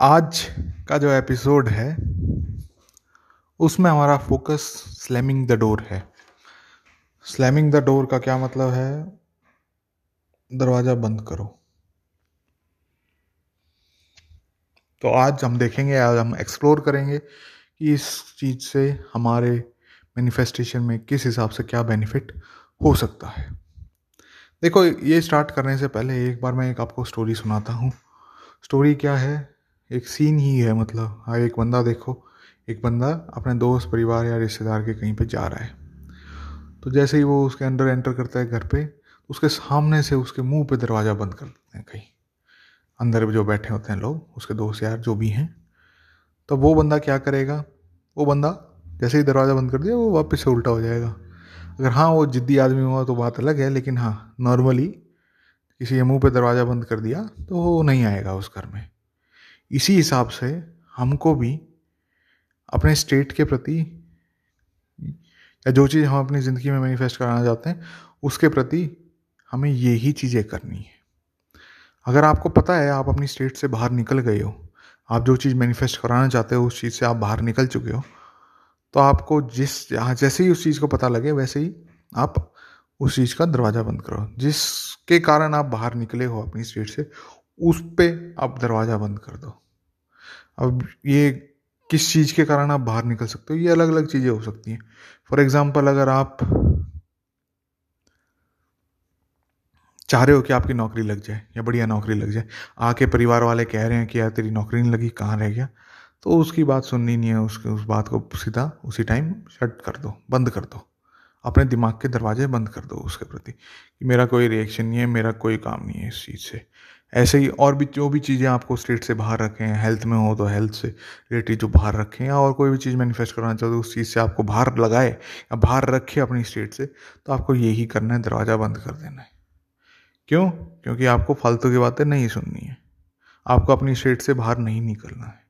आज का जो एपिसोड है, उसमें हमारा फोकस स्लैमिंग द डोर है। स्लैमिंग द डोर का क्या मतलब है? दरवाज़ा बंद करो। तो आज हम देखेंगे, आज हम एक्सप्लोर करेंगे कि इस चीज़ से हमारे मैनिफेस्टेशन में किस हिसाब से क्या बेनिफिट हो सकता है। देखो, ये स्टार्ट करने से पहले एक बार मैं एक आपको स्टोरी सुनाता हूँ। स्टोरी क्या है? एक सीन ही है मतलब। हाँ एक बंदा देखो, एक बंदा अपने दोस्त, परिवार या रिश्तेदार के कहीं पे जा रहा है। तो जैसे ही वो उसके अंदर एंटर करता है घर पे तो उसके सामने से उसके मुँह पे दरवाज़ा बंद कर देते हैं कहीं। अंदर जो बैठे होते हैं लोग, उसके दोस्त यार, जो भी हैं। तो वो बंदा क्या करेगा? वो बंदा जैसे ही दरवाज़ा बंद कर दिया, वो वापस से उल्टा हो जाएगा। अगर हाँ वो जिद्दी आदमी हुआ तो बात अलग है, लेकिन हाँ नॉर्मली किसी के मुँह पे दरवाज़ा बंद कर दिया तो वो नहीं आएगा उस घर में। इसी हिसाब से हमको भी अपने स्टेट के प्रति या जो चीज़ हम अपनी ज़िंदगी में मैनिफेस्ट कराना चाहते हैं, उसके प्रति हमें यही चीज़ें करनी है। अगर आपको पता है आप अपनी स्टेट से बाहर निकल गए हो, आप जो चीज़ मैनिफेस्ट कराना चाहते हो, उस चीज़ से आप बाहर निकल चुके हो तो आपको जिस जैसे ही उस चीज़ को पता लगे, वैसे ही आप उस चीज़ का दरवाज़ा बंद करो। जिसके कारण आप बाहर निकले हो अपनी स्टेट से उस पर आप दरवाज़ा बंद कर दो। अब ये किस चीज़ के कारण आप बाहर निकल सकते हो? ये अलग अलग चीज़ें हो सकती हैं। फॉर एग्ज़ाम्पल अगर आप चाह रहे हो कि आपकी नौकरी लग जाए या बढ़िया नौकरी लग जाए, आके परिवार वाले कह रहे हैं कि, यार, तेरी नौकरी नहीं लगी, कहाँ रह गया? तो उसकी बात सुननी नहीं है, उसके, उस बात को सीधा उसी टाइम शट कर दो, बंद कर दो। अपने दिमाग के दरवाजे बंद कर दो उसके प्रति कि मेरा कोई रिएक्शन नहीं है, मेरा कोई काम नहीं है इस चीज़ से। ऐसे ही और भी जो भी चीज़ें आपको स्टेट से बाहर रखें हेल्थ में हो तो हेल्थ से रिलेटेड जो बाहर रखें या और कोई भी चीज़ मैनिफेस्ट करना चाहते हो उस चीज़ से आपको बाहर लगाए या बाहर रखे अपनी स्टेट से तो आपको यही करना है, दरवाज़ा बंद कर देना है। क्यों? क्योंकि आपको फालतू की बातें नहीं सुननी है। आपको अपनी स्टेट से बाहर नहीं निकलना है।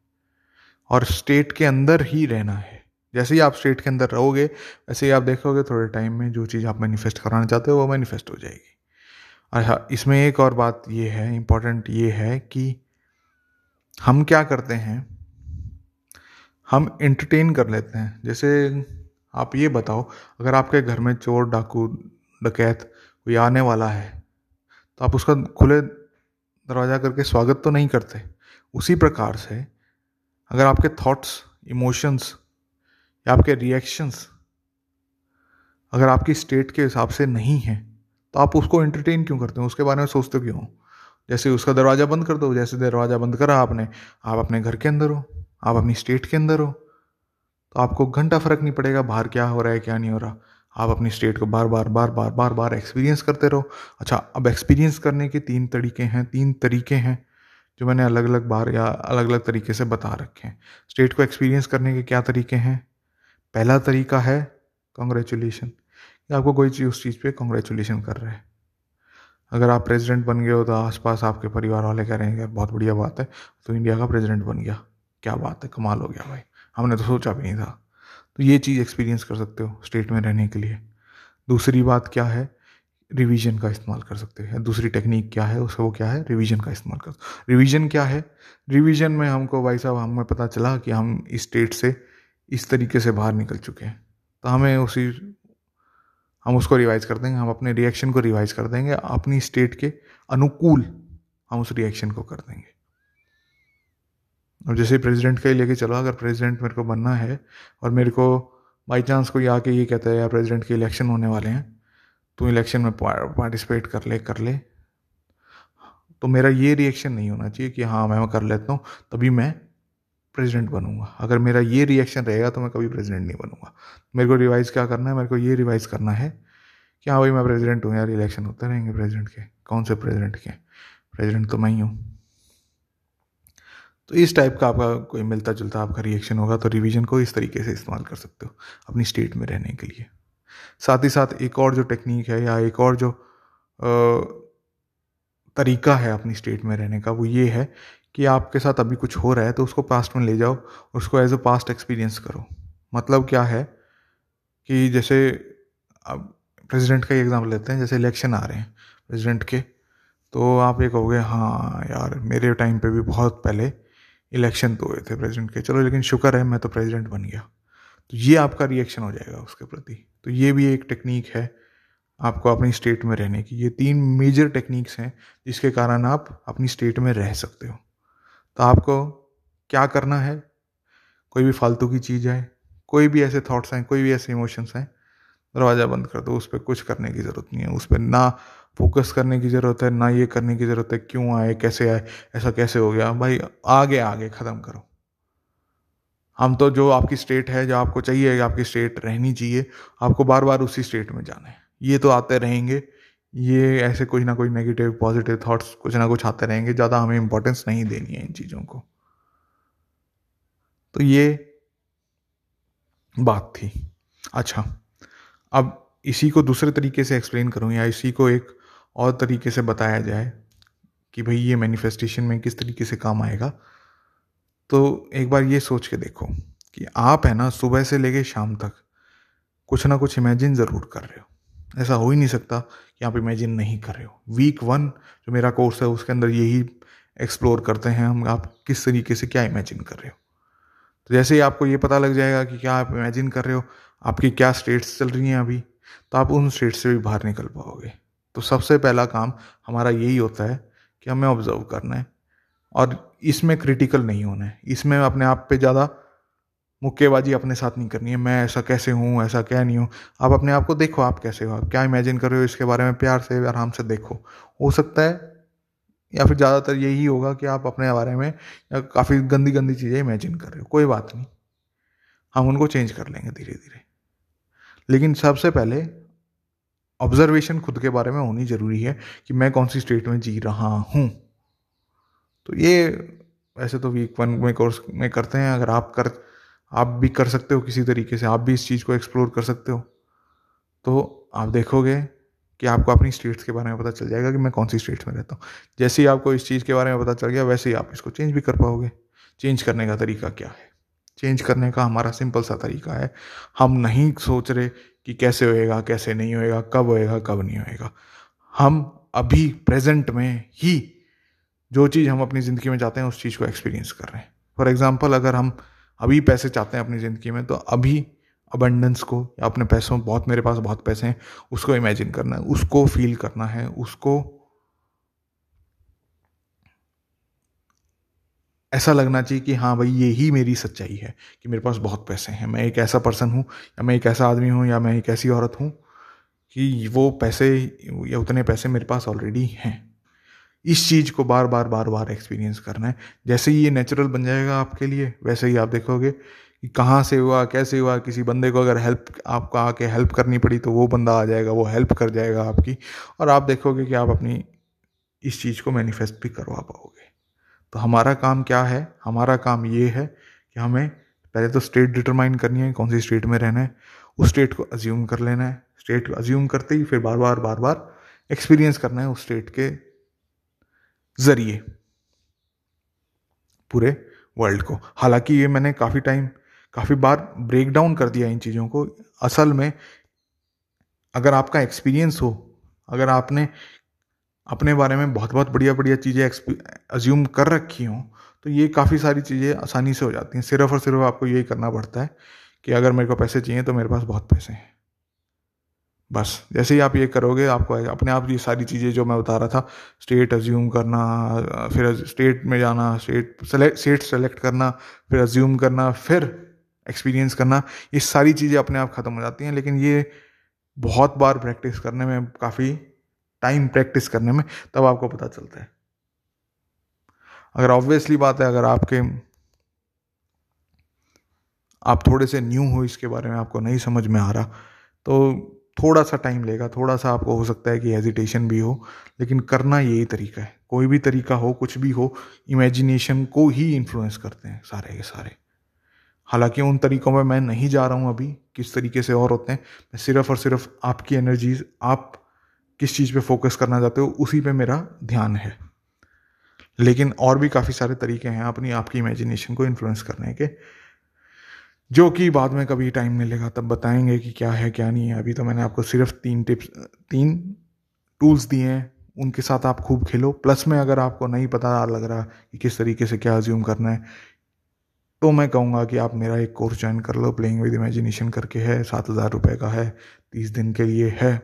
और स्टेट के अंदर ही रहना है। जैसे ही आप स्टेट के अंदर रहोगे, वैसे ही आप देखोगे थोड़े टाइम में जो चीज़ आप मैनिफेस्ट कराना चाहते हो, वो मैनिफेस्ट हो जाएगी। अच्छा इसमें एक और बात ये है इम्पोर्टेंट ये है कि हम क्या करते हैं? हम इंटरटेन कर लेते हैं। जैसे आप ये बताओ, अगर आपके घर में चोर, डाकू, डकैत कोई आने वाला है तो आप उसका खुले दरवाज़ा करके स्वागत तो नहीं करते। उसी प्रकार से अगर आपके थॉट्स इमोशंस या आपके रिएक्शंस अगर आपकी स्टेट के हिसाब से नहीं है तो आप उसको एंटरटेन क्यों करते हो? उसके बारे में सोचते क्यों हो? जैसे उसका दरवाज़ा बंद कर दो, जैसे दरवाज़ा बंद करा आपने, आप अपने घर के अंदर हो, आप अपनी स्टेट के अंदर हो तो आपको घंटा फ़र्क नहीं पड़ेगा, बाहर क्या हो रहा है, क्या नहीं हो रहा। आप अपनी स्टेट को बार बार बार बार बार बार एक्सपीरियंस करते रहो। अच्छा अब एक्सपीरियंस करने के तीन तरीके हैं, तीन तरीके हैं जो मैंने अलग अलग बार या अलग अलग तरीके से बता रखे हैं। स्टेट को एक्सपीरियंस करने के क्या तरीके हैं? पहला तरीका है कॉन्ग्रेचुलेशन कि आपको कोई चीज़, उस चीज़ पे कॉन्ग्रेचुलेशन कर रहे हैं। अगर आप प्रेसिडेंट बन गए हो तो आसपास आपके परिवार वाले कह रहे हैं यार, बहुत बढ़िया बात है तो इंडिया का प्रेसिडेंट बन गया। क्या बात है, कमाल हो गया भाई। हमने तो सोचा भी नहीं था। तो ये चीज़ एक्सपीरियंस कर सकते हो स्टेट में रहने के लिए। दूसरी बात क्या है? रिवीजन का इस्तेमाल कर सकते हैं। दूसरी टेक्निक क्या है? उसका क्या है? रिवीजन का इस्तेमाल कर रिवीजन क्या है? रिवीजन में हमको भाई साहब, हमें पता चला कि हम इस स्टेट से इस तरीके से बाहर निकल चुके हैं। तो हमें उसी हम उसको रिवाइज कर देंगे, हम अपने रिएक्शन को रिवाइज कर देंगे, अपनी स्टेट के अनुकूल हम उस रिएक्शन को कर देंगे। और जैसे प्रेसिडेंट का ही लेके चलो, अगर प्रेसिडेंट मेरे को बनना है और मेरे को बाई चांस कोई आके ये कहता है, यार प्रेसिडेंट के इलेक्शन होने वाले हैं तो इलेक्शन में पार्टिसिपेट कर ले कर ले। तो मेरा ये रिएक्शन नहीं होना चाहिए कि हाँ मैं कर लेता हूँ, तभी मैं प्रेसिडेंट बनूँगा। अगर मेरा ये रिएक्शन रहेगा तो मैं कभी प्रेसिडेंट नहीं बनूँगा। मेरे को रिवाइज क्या करना है? मेरे को ये रिवाइज करना है कि हाँ भाई मैं प्रेसिडेंट हूँ यार इलेक्शन होते रहेंगे प्रेसिडेंट के। कौन से प्रेसिडेंट के? प्रेसिडेंट तो मैं ही हूँ। तो इस टाइप का आपका कोई मिलता जुलता आपका रिएक्शन होगा तो रिवीजन को इस तरीके से इस्तेमाल कर सकते हो अपनी स्टेट में रहने के लिए। साथ ही साथ एक और जो टेक्निक है या एक और जो तरीका है अपनी स्टेट में रहने का, वो ये है कि आपके साथ अभी कुछ हो रहा है तो उसको पास्ट में ले जाओ, उसको एज अ पास्ट एक्सपीरियंस करो। मतलब क्या है कि जैसे अब प्रेसिडेंट का ही एग्ज़ाम्पल लेते हैं, जैसे इलेक्शन आ रहे हैं प्रेसिडेंट के तो आप ये कहोगे हाँ यार, मेरे टाइम पे भी बहुत पहले इलेक्शन तो हुए थे प्रेसिडेंट के। चलो, लेकिन शुक्र है, मैं तो प्रेसिडेंट बन गया। तो ये आपका रिएक्शन हो जाएगा उसके प्रति। तो ये भी एक टेक्निक है आपको अपनी स्टेट में रहने की। ये तीन मेजर टेक्निक्स हैं जिसके कारण आप अपनी स्टेट में रह सकते हो। तो आपको क्या करना है? कोई भी फालतू की चीज़ है कोई भी ऐसे थॉट्स हैं कोई भी ऐसे इमोशंस हैं दरवाज़ा बंद कर दो, उस पर कुछ करने की ज़रूरत नहीं है, उस पर ना फोकस करने की ज़रूरत है, ना ये करने की ज़रूरत है, क्यों आए, कैसे आए, ऐसा कैसे हो गया, भाई आगे आगे ख़त्म करो। हम तो जो आपकी स्टेट है, जो आपको चाहिए, आपकी स्टेट रहनी चाहिए, आपको बार बार उसी स्टेट में जाना है। ये तो आते रहेंगे ये ऐसे कुछ ना कुछ नेगेटिव पॉजिटिव थॉट्स कुछ ना कुछ आते रहेंगे, ज़्यादा हमें इम्पोर्टेंस नहीं देनी है इन चीज़ों को। तो ये बात थी। अच्छा अब इसी को दूसरे तरीके से एक्सप्लेन करूँ या इसी को एक और तरीके से बताया जाए कि भाई ये मैनिफेस्टेशन में किस तरीके से काम आएगा तो एक बार ये सोच के देखो कि आप है ना सुबह से लेके शाम तक कुछ ना कुछ इमेजिन ज़रूर कर रहे हो। ऐसा हो ही नहीं सकता कि आप इमेजिन नहीं कर रहे हो। वीक वन जो मेरा कोर्स है, उसके अंदर यही एक्सप्लोर करते हैं हम, आप किस तरीके से क्या इमेजिन कर रहे हो। तो जैसे ही आपको ये पता लग जाएगा कि क्या आप इमेजिन कर रहे हो, आपकी क्या स्टेट्स चल रही हैं अभी तो आप उन स्टेट से भी बाहर निकल पाओगे। तो सबसे पहला काम हमारा यही होता है कि हमें ऑब्ज़र्व करना है और इसमें क्रिटिकल नहीं होना है। इसमें अपने आप पे ज़्यादा मुक्केबाजी अपने साथ नहीं करनी है। मैं ऐसा कैसे हूँ? ऐसा क्या नहीं हूँ? आप अपने आप को देखो, आप कैसे हो? आप क्या इमेजिन कर रहे हो इसके बारे में? प्यार से, आराम से देखो। हो सकता है, या फिर ज़्यादातर यही होगा कि आप अपने बारे में या काफ़ी गंदी गंदी चीज़ें इमेजिन कर रहे हो। कोई बात नहीं। हम उनको चेंज कर लेंगे धीरे धीरे लेकिन सबसे पहले ऑब्जर्वेशन खुद के बारे में होनी ज़रूरी है कि मैं कौन सी स्टेट में जी रहा हूँ। तो ये, वैसे तो वीक वन में कोर्स में करते हैं। अगर आप कर आप भी कर सकते हो किसी तरीके से, आप भी इस चीज़ को एक्सप्लोर कर सकते हो। तो आप देखोगे कि आपको अपनी स्टेट्स के बारे में पता चल जाएगा कि मैं कौन सी स्टेट्स में रहता हूँ। जैसे ही आपको इस चीज़ के बारे में पता चल गया, वैसे ही आप इसको चेंज भी कर पाओगे। चेंज करने का तरीका क्या है? चेंज करने का हमारा सिंपल सा तरीका है। हम नहीं सोच रहे कि कैसे होएगा, कैसे नहीं होएगा, कब होएगा, कब नहीं होएगा। हम अभी प्रेजेंट में ही जो चीज़ हम अपनी ज़िंदगी में चाहते हैं, उस चीज़ को एक्सपीरियंस कर रहे हैं। फॉर एग्ज़ाम्पल अगर हम अभी पैसे चाहते हैं अपनी ज़िंदगी में तो अभी अबंडेंस को या अपने पैसों, बहुत मेरे पास बहुत पैसे हैं, उसको इमेजिन करना है, उसको फील करना है, उसको ऐसा लगना चाहिए कि हाँ भाई, ये ही मेरी सच्चाई है कि मेरे पास बहुत पैसे हैं। मैं एक ऐसा पर्सन हूँ, या मैं एक ऐसा आदमी हूँ, या मैं एक ऐसी औरत हूँ कि वो पैसे, या उतने पैसे मेरे पास ऑलरेडी हैं। इस चीज़ को बार बार बार बार एक्सपीरियंस करना है। जैसे ही ये नेचुरल बन जाएगा आपके लिए, वैसे ही आप देखोगे कि कहाँ से हुआ, कैसे हुआ, किसी बंदे को अगर हेल्प आपको आके हेल्प करनी पड़ी तो वो बंदा आ जाएगा, वो हेल्प कर जाएगा आपकी और आप देखोगे कि आप अपनी इस चीज़ को मैनिफेस्ट भी करवा पाओगे। तो हमारा काम क्या है? हमारा काम ये है कि हमें पहले तो स्टेट डिटरमाइन करनी है कौन सी स्टेट में रहना है। उस स्टेट को अज्यूम कर लेना है। स्टेट को अज्यूम करते ही फिर बार बार बार बार एक्सपीरियंस करना है उस स्टेट के ज़रिए पूरे वर्ल्ड को। हालाँकि ये मैंने काफ़ी टाइम काफ़ी बार ब्रेक डाउन कर दिया इन चीज़ों को। असल में, अगर आपका एक्सपीरियंस हो, अगर आपने अपने बारे में बहुत बहुत बढ़िया बढ़िया चीज़ें अज्यूम कर रखी हों तो ये काफ़ी सारी चीज़ें आसानी से हो जाती हैं। सिर्फ़ और सिर्फ़ आपको यही करना पड़ता है कि अगर मेरे को पैसे चाहिए तो मेरे पास बहुत पैसे हैं। बस, जैसे ही आप ये करोगे, आपको अपने आप ये सारी चीज़ें जो मैं बता रहा था स्टेट अज्यूम करना फिर स्टेट में जाना स्टेट सेलेक्ट स्टेट सेलेक्ट करना, फिर अज्यूम करना, फिर एक्सपीरियंस करना, ये सारी चीज़ें अपने आप ख़त्म हो जाती हैं। लेकिन ये बहुत बार प्रैक्टिस करने में, काफ़ी टाइम प्रैक्टिस करने में, तब आपको पता चलता है। अगर ऑब्वियसली बात है, अगर आपके, आप थोड़े से न्यू हो इसके बारे में, आपको नहीं समझ में आ रहा तो थोड़ा सा टाइम लेगा थोड़ा सा आपको हो सकता है कि हेजिटेशन भी हो, लेकिन करना यही तरीका है। कोई भी तरीका हो, कुछ भी हो इमेजिनेशन को ही इन्फ्लुएंस करते हैं सारे के सारे। हालाँकि उन तरीकों में मैं नहीं जा रहा हूँ अभी, किस तरीके से और होते हैं, मैं सिर्फ़ और सिर्फ़ आपकी एनर्जीज आप किस चीज़ पे फोकस करना चाहते हो, उसी पे मेरा ध्यान है। लेकिन और भी काफ़ी सारे तरीके हैं अपनी, आपकी इमेजिनेशन को इन्फ्लुएंस करने के। जो कि बाद में कभी टाइम मिलेगा, तब बताएँगे कि क्या है, क्या नहीं है। अभी तो मैंने आपको सिर्फ़ तीन टिप्स तीन टूल्स दिए हैं। उनके साथ आप खूब खेलो। प्लस में अगर आपको नहीं पता लग रहा कि किस तरीके से क्या अज्यूम करना है तो मैं कहूँगा कि आप मेरा एक कोर्स ज्वाइन कर लो। प्लेइंग विद इमेजिनेशन करके है, सात हज़ार रुपये का है, तीस दिन के लिए है।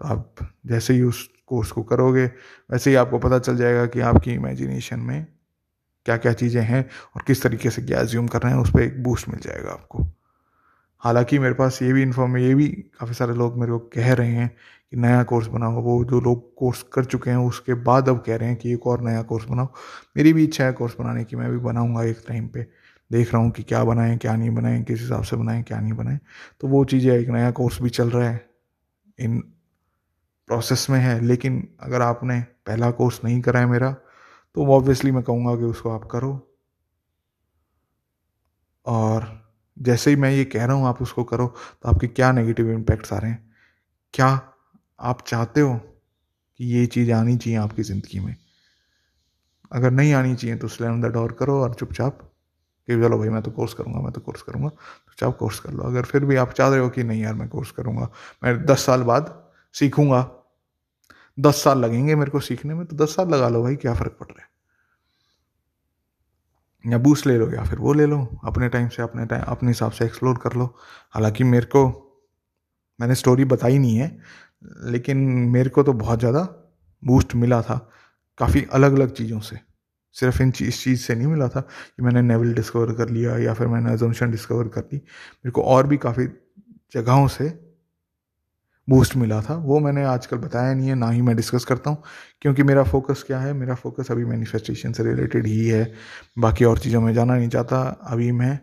तो आप जैसे ही उस कोर्स को करोगे, वैसे ही आपको पता चल जाएगा कि आपकी इमेजिनेशन में क्या क्या चीज़ें हैं और किस तरीके से क्या एज्यूम कर रहे हैं, उस पर एक बूस्ट मिल जाएगा आपको। हालाँकि मेरे पास ये भी इन्फॉर्म ये भी काफ़ी सारे लोग मेरे को कह रहे हैं कि नया कोर्स बनाओ। वो जो लोग कोर्स कर चुके हैं, उसके बाद अब कह रहे हैं कि एक और नया कोर्स बनाओ। मेरी भी इच्छा है कोर्स बनाने की, मैं भी बनाऊँगा एक टाइम पे। देख रहा हूँ कि क्या बनाएँ, क्या नहीं बनाएँ, किस हिसाब से बनाएँ, क्या नहीं बनाएँ। तो वो चीज़ें, एक नया कोर्स भी चल रहा है। इन प्रोसेस में है, लेकिन अगर आपने पहला कोर्स नहीं करा है मेरा तो ऑब्वियसली मैं कहूँगा कि उसको आप करो। और जैसे ही मैं ये कह रहा हूँ, आप उसको करो तो आपके क्या नेगेटिव इम्पैक्ट्स आ रहे हैं? क्या आप चाहते हो कि ये चीज़ आनी चाहिए आपकी ज़िंदगी में? अगर नहीं आनी चाहिए तो स्लैम द डोर करो और चुपचाप कि चलो भाई, मैं तो कोर्स करूँगा, मैं तो कोर्स करूँगा। चुपचाप कोर्स कर लो। अगर फिर भी आप चाह रहे हो कि नहीं यार, मैं कोर्स करूँगा, मैं दस साल बाद सीखूँगा दस साल लगेंगे मेरे को सीखने में तो दस साल लगा लो भाई, क्या फ़र्क पड़ रहा है। या बूस्ट ले लो या फिर वो ले लो, अपने टाइम से, अपने टाइम अपने हिसाब से एक्सप्लोर कर लो। हालाँकि मेरे को, मैंने स्टोरी बताई नहीं है, लेकिन मेरे को तो बहुत ज़्यादा बूस्ट मिला था, काफ़ी अलग अलग चीज़ों से। सिर्फ़ इन चीज़ चीज़ से नहीं मिला था कि मैंने नेवल डिस्कवर कर लिया या फिर मैंने एजम्पन डिस्कवर कर ली। मेरे को और भी काफ़ी जगहों से बूस्ट मिला था। वो मैंने आजकल बताया नहीं है, ना ही मैं डिस्कस करता हूँ, क्योंकि मेरा फोकस क्या है? मेरा फोकस अभी मैनिफेस्टेशन से रिलेटेड ही है। बाकी और चीज़ों में जाना नहीं चाहता। अभी मैं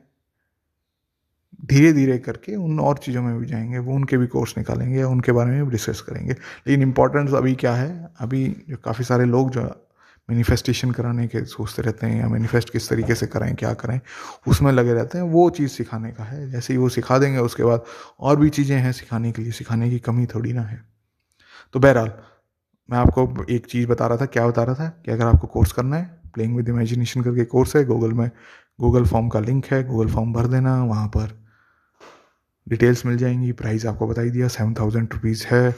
धीरे धीरे करके उन और चीज़ों में भी जाएँगे, वो उनके भी कोर्स निकालेंगे, उनके बारे में भी डिस्कस करेंगे। लेकिन इंपॉर्टेंस अभी क्या है? अभी जो काफ़ी सारे लोग जो मैनिफेस्टेशन कराने के सोचते रहते हैं या मैनिफेस्ट किस तरीके से करें क्या करें उसमें लगे रहते हैं। वो चीज़ सिखाने का है। जैसे ही वो सिखा देंगे, उसके बाद और भी चीज़ें हैं सिखाने के लिए। सिखाने की कमी थोड़ी ना है। तो बहरहाल, मैं आपको एक चीज़ बता रहा था। क्या बता रहा था? कि अगर आपको कोर्स करना है प्लेइंग विद इमेजिनेशन करके कोर्स है गूगल में गूगल फॉर्म का लिंक है गूगल फॉर्म भर देना, वहाँ पर डिटेल्स मिल जाएँगी। प्राइस आपको बता ही दिया सेवन थाउज़ेंड रुपीज़ है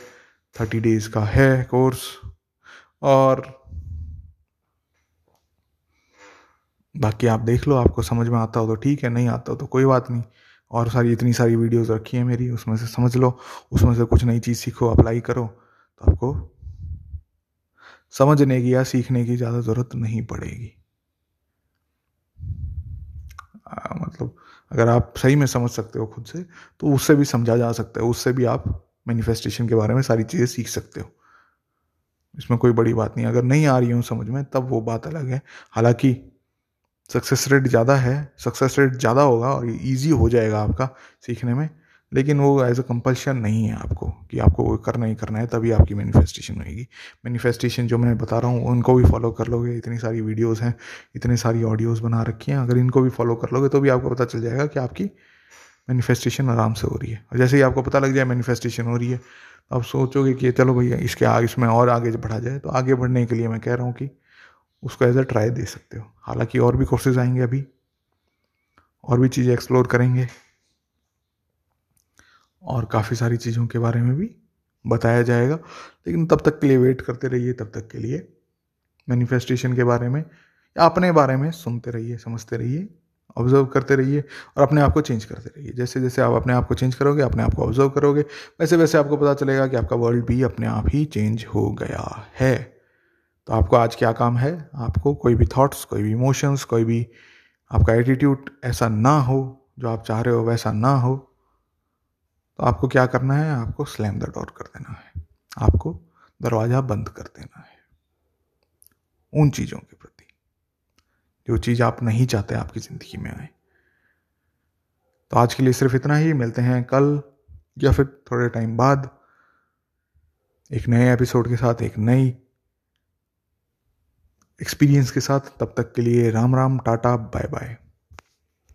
थर्टी डेज़ का है कोर्स और बाकी आप देख लो आपको समझ में आता हो तो ठीक है नहीं आता हो तो कोई बात नहीं। और सारी इतनी सारी वीडियोस रखी है मेरी उसमें से समझ लो उसमें से कुछ नई चीज़ सीखो अप्लाई करो तो आपको समझने की या सीखने की ज़्यादा ज़रूरत नहीं पड़ेगी। आ, मतलब अगर आप सही में समझ सकते हो खुद से तो उससे भी समझा जा सकता है उससे भी आप मैनिफेस्टेशन के बारे में सारी चीज़ें सीख सकते हो। इसमें कोई बड़ी बात नहीं अगर नहीं आ रही हूँ समझ में तब वो बात अलग है। हालाँकि सक्सेस रेट ज़्यादा है सक्सेस रेट ज़्यादा होगा और ईजी हो जाएगा आपका सीखने में, लेकिन वो एज अ कंपल्शन नहीं है आपको कि आपको वो करना ही करना है, तभी आपकी मैनिफेस्टेशन होगी मैनिफेस्टेशन जो मैं बता रहा हूँ, उनको भी फॉलो कर लोगे, इतनी सारी वीडियोस हैं, इतनी सारी ऑडियोज़ बना रखी हैं, अगर इनको भी फॉलो कर लोगे तो भी आपको पता चल जाएगा कि आपकी मैनिफेस्टेशन आराम से हो रही है। और जैसे ही आपको पता लग जाए मैनिफेस्टेशन हो रही है तो आप सोचोगे कि चलो भैया, इसके आगे इसमें और आगे बढ़ा जाए तो आगे बढ़ने के लिए मैं कह रहा हूँ कि उसको एज अ ट्राई दे सकते हो। हालाँकि और भी कोर्सेज आएँगे अभी, और भी चीज़ें एक्सप्लोर करेंगे, और काफ़ी सारी चीज़ों के बारे में भी बताया जाएगा। लेकिन तब तक के लिए वेट करते रहिए, तब तक के लिए मैनिफेस्टेशन के बारे में या अपने बारे में सुनते रहिए, समझते रहिए ऑब्ज़र्व करते रहिए, और अपने आप को चेंज करते रहिए। जैसे जैसे आप अपने आप को चेंज करोगे, अपने आप को ऑब्ज़र्व करोगे, वैसे वैसे आपको पता चलेगा कि आपका वर्ल्ड भी अपने आप ही चेंज हो गया है। तो आपको आज क्या काम है? आपको कोई भी थॉट्स कोई भी इमोशंस कोई भी आपका एटीट्यूड ऐसा ना हो, जो आप चाह रहे हो वैसा ना हो तो आपको क्या करना है? आपको स्लैम द डोर कर देना है। आपको दरवाज़ा बंद कर देना है। उन चीज़ों के प्रति। जो चीज़ आप नहीं चाहते आपकी ज़िंदगी में आए। तो आज के लिए सिर्फ़ इतना ही। मिलते हैं कल या फिर थोड़े टाइम बाद। एक नए एपिसोड के साथ, एक नई एक्सपीरियंस के साथ तब तक के लिए Ram Ram tata bye bye.